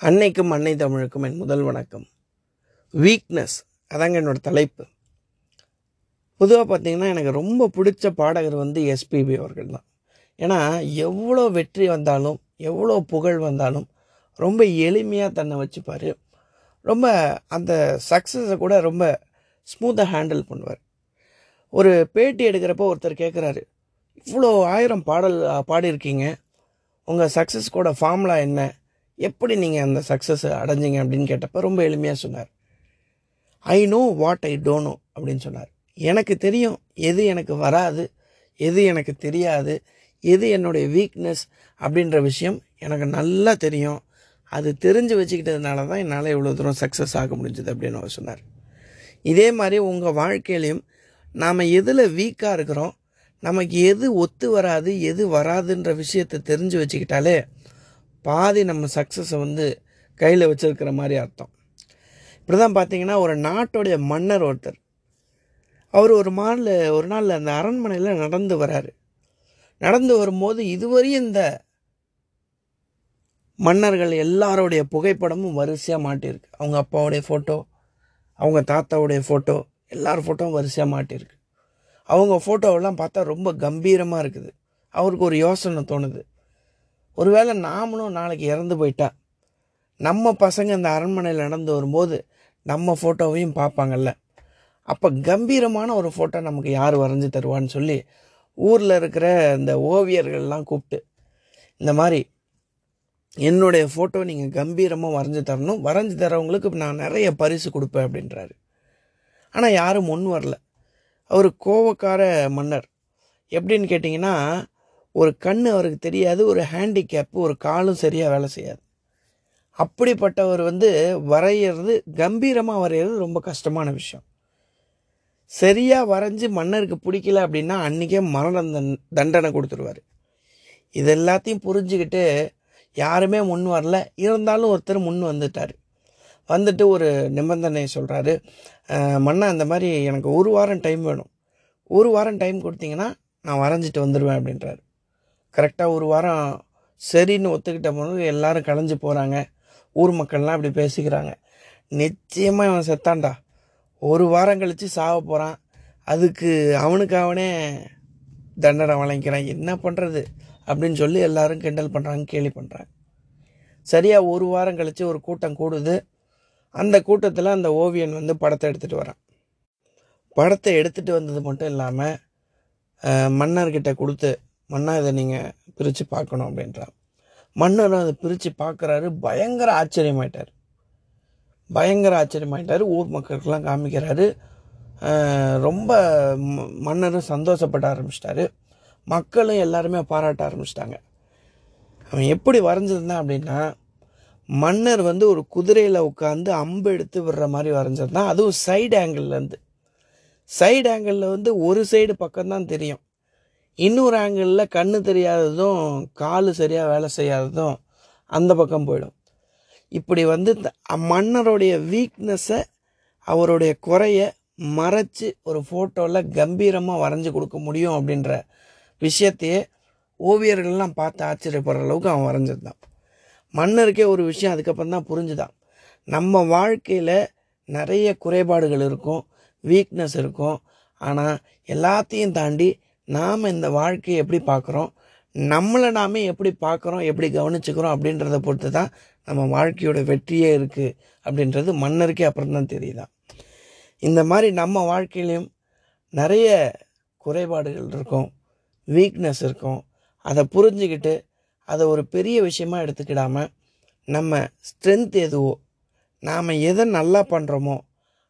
அன்னைக்கும் அன்னை தமிழுக்கும் என் முதல் வணக்கம். வீக்னஸ் அதாங்க என்னோடய தலைப்பு. பொதுவாக பார்த்தீங்கன்னா எனக்கு ரொம்ப பிடிச்ச பாடகர் வந்து எஸ்பிபி அவர்கள் தான். ஏன்னா எவ்வளோ வெற்றி வந்தாலும் எவ்வளோ புகழ் வந்தாலும் ரொம்ப எளிமையாக தன்னை வச்சுப்பார். ரொம்ப அந்த சக்ஸஸை கூட ரொம்ப ஸ்மூத்தாக ஹேண்டில் பண்ணுவார். ஒரு பேட்டி எடுக்கிறப்போ ஒருத்தர் கேட்குறாரு இவ்வளோ ஆயிரம் பாடல் பாடியிருக்கீங்க. உங்கள் சக்ஸஸ் கூட ஃபார்முலா என்ன? எப்படி நீங்கள் அந்த சக்ஸஸை அடைஞ்சிங்க அப்படின்னு கேட்டப்போ ரொம்ப எளிமையாக சொன்னார். I know what I don't know அப்படின்னு சொன்னார். எனக்கு தெரியும். எது எனக்கு வராது? எது எனக்கு தெரியாது? எது என்னுடைய வீக்னஸ் அப்படின்ற விஷயம் எனக்கு நல்லா தெரியும். அது தெரிஞ்சு வச்சுக்கிட்டதுனால தான் என்னால் இவ்வளோ தூரம் சக்ஸஸ் ஆக முடிஞ்சது அப்படின்னு அவர் சொன்னார். இதே மாதிரி உங்கள் வாழ்க்கையிலையும் நாம் எதில் வீக்காக இருக்கிறோம் நமக்கு எது ஒத்து வராது எது வராதுன்ற விஷயத்தை தெரிஞ்சு வச்சுக்கிட்டாலே பாதி நம்ம சக்ஸஸை வந்து கையில் வச்சிருக்கிற மாதிரி அர்த்தம். இப்படி தான் பார்த்தீங்கன்னா ஒரு நாட்டுடைய மன்னர் ஒருத்தர். அவர் ஒரு நாள் ஒரு நாளில் அந்த அரண்மனையில் நடந்து வராரு. நடந்து வரும்போது இதுவரையும் இந்த மன்னர்கள் எல்லாருடைய புகைப்படமும் வரிசையாக மாட்டியிருக்கு. அவங்க அப்பாவுடைய ஃபோட்டோ அவங்க தாத்தாவுடைய ஃபோட்டோ எல்லார் ஃபோட்டோவும் வரிசையாக மாட்டியிருக்கு. அவங்க ஃபோட்டோவெல்லாம் பார்த்தா ரொம்ப கம்பீரமாக இருக்குது. அவருக்கு ஒரு யோசனை தோணுது. ஒருவேளை நாமளும் நாளைக்கு இறந்து போயிட்டா நம்ம பசங்க இந்த அரண்மனையில் நடந்து வரும்போது நம்ம ஃபோட்டோவையும் பார்ப்பாங்கல்ல. அப்போ கம்பீரமான ஒரு ஃபோட்டோ நமக்கு யார் வரைஞ்சி தருவான்னு சொல்லி ஊரில் இருக்கிற இந்த ஓவியர்கள்லாம் கூப்பிட்டு இந்த மாதிரி என்னுடைய ஃபோட்டோ நீங்கள் கம்பீரமாக வரைஞ்சி தரணும் வரைஞ்சி தரவங்களுக்கு நான் நிறைய பரிசு கொடுப்பேன் அப்படின்றாரு. ஆனால் யாரும் முன் வரல. அவர் கோவக்கார மன்னர். எப்படின்னு கேட்டிங்கன்னா ஒரு கண் அவருக்கு தெரியாது ஒரு ஹேண்டிகேப்பு ஒரு காலும் சரியாக வேலை செய்யாது. அப்படிப்பட்டவர் வந்து வரைகிறது கம்பீரமாக வரைகிறது ரொம்ப கஷ்டமான விஷயம். சரியாக வரைஞ்சி மன்னருக்கு பிடிக்கல அப்படின்னா அன்றைக்கே மரண தண்- தண்டனை கொடுத்துருவார். இது எல்லாத்தையும் புரிஞ்சுக்கிட்டு யாருமே முன் வரல. இருந்தாலும் ஒருத்தர் முன் வந்துட்டார். வந்துட்டு ஒரு நிபந்தனை சொல்கிறாரு மன்னா இந்த மாதிரி எனக்கு ஒரு வாரம் டைம் வேணும். ஒரு வாரம் டைம் கொடுத்தீங்கன்னா நான் வரைஞ்சிட்டு வந்துடுவேன் அப்படின்றாரு. கரெக்டாக ஒரு வாரம் சரின்னு ஒத்துக்கிட்ட பிறகு எல்லோரும் கலைஞ்சு போகிறாங்க ஊர் மக்கள்லாம் அப்படி பேசிக்கிறாங்க. நிச்சயமாக இவன் செத்தான்டா. ஒரு வாரம் கழித்து சாவ போகிறான் அதுக்கு அவனுக்கு அவனே தண்டனை வழங்கிறான் என்ன பண்ணுறது அப்படின்னு சொல்லி எல்லோரும் கிண்டல் பண்ணுறாங்க கேலி பண்ணுறாங்க சரியாக ஒரு வாரம் கழித்து ஒரு கூட்டம் கூடுது. அந்த கூட்டத்தில் அந்த ஓவியன் வந்து படத்தை எடுத்துகிட்டு வரான். படத்தை எடுத்துகிட்டு வந்தது மட்டும் இல்லாமல் மன்னர்கிட்ட கொடுத்து மன்னா இதை நீங்கள் பிரித்து பார்க்கணும் அப்படின்றான். மன்னரும் அதை பிரித்து பார்க்குறாரு. பயங்கர ஆச்சரியமாயிட்டார். பயங்கர ஆச்சரியமாயிட்டார். ஊர் மக்களுக்கெல்லாம் காமிக்கிறாரு. ரொம்ப ம- மன்னரும் சந்தோஷப்பட ஆரம்பிச்சிட்டாரு. மக்களும் எல்லாருமே பாராட்ட ஆரம்பிச்சிட்டாங்க. அவன் எப்படி வரைஞ்சிருந்தான் அப்படின்னா மன்னர் வந்து ஒரு குதிரையில் உட்காந்து அம்பு எடுத்து விடுற மாதிரி வரைஞ்சிருந்தான். அதுவும் சைடு ஆங்கிள்லேருந்து சைடு ஆங்கிளில் வந்து ஒரு சைடு பக்கம்தான் தெரியும். இன்னொரு ஆங்கிளில் கண்ணு தெரியாததும் காலு சரியாக வேலை செய்யாததும் அந்த பக்கம் போயிடும். இப்படி வந்து த- மன்னருடைய வீக்னஸை அவருடைய குறைய மறைச்சு ஒரு ஃபோட்டோவில் கம்பீரமாக வரைஞ்சி கொடுக்க முடியும் அப்படின்ற விஷயத்தையே ஓவியர்கள்லாம் பார்த்து ஆச்சரியப்படுற அளவுக்கு அவன் வரைஞ்சிருந்தான் மன்னருக்கே ஒரு விஷயம் அதுக்கப்புறம் தான் புரிஞ்சுதான். நம்ம வாழ்க்கையில் நிறைய குறைபாடுகள் இருக்கும் வீக்னஸ் இருக்கும். ஆனால் எல்லாத்தையும் தாண்டி நாம் இந்த வாழ்க்கையை எப்படி பார்க்குறோம்? நம்மளை நாமே எப்படி பார்க்குறோம்? எப்படி கவனிச்சுக்கிறோம்? அப்படின்றத பொறுத்து தான் நம்ம வாழ்க்கையோட வெற்றியே இருக்குது அப்படின்றது மன்னருக்கே அப்புறம் தான் தெரியுதான் இந்த மாதிரி நம்ம வாழ்க்கையிலையும் நிறைய குறைபாடுகள் இருக்கும் வீக்னஸ் இருக்கும். அதை புரிஞ்சுக்கிட்டு அதை ஒரு பெரிய விஷயமாக எடுத்துக்கிடாம நம்ம ஸ்ட்ரென்த் எதுவோ நாம் எதை நல்லா பண்ணுறோமோ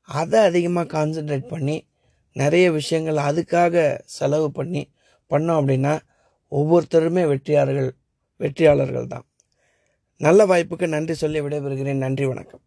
அதை அதிகமாக கான்சென்ட்ரேட் பண்ணி நிறைய விஷயங்கள் அதுக்காக செலவு பண்ணி பண்ணோம் அப்படின்னா ஒவ்வொருத்தருமே வெற்றியாளர்கள் வெற்றியாளர்கள் தான் நல்ல வாய்ப்புக்கு நன்றி சொல்லி விடைபெறுகிறேன். நன்றி வணக்கம்.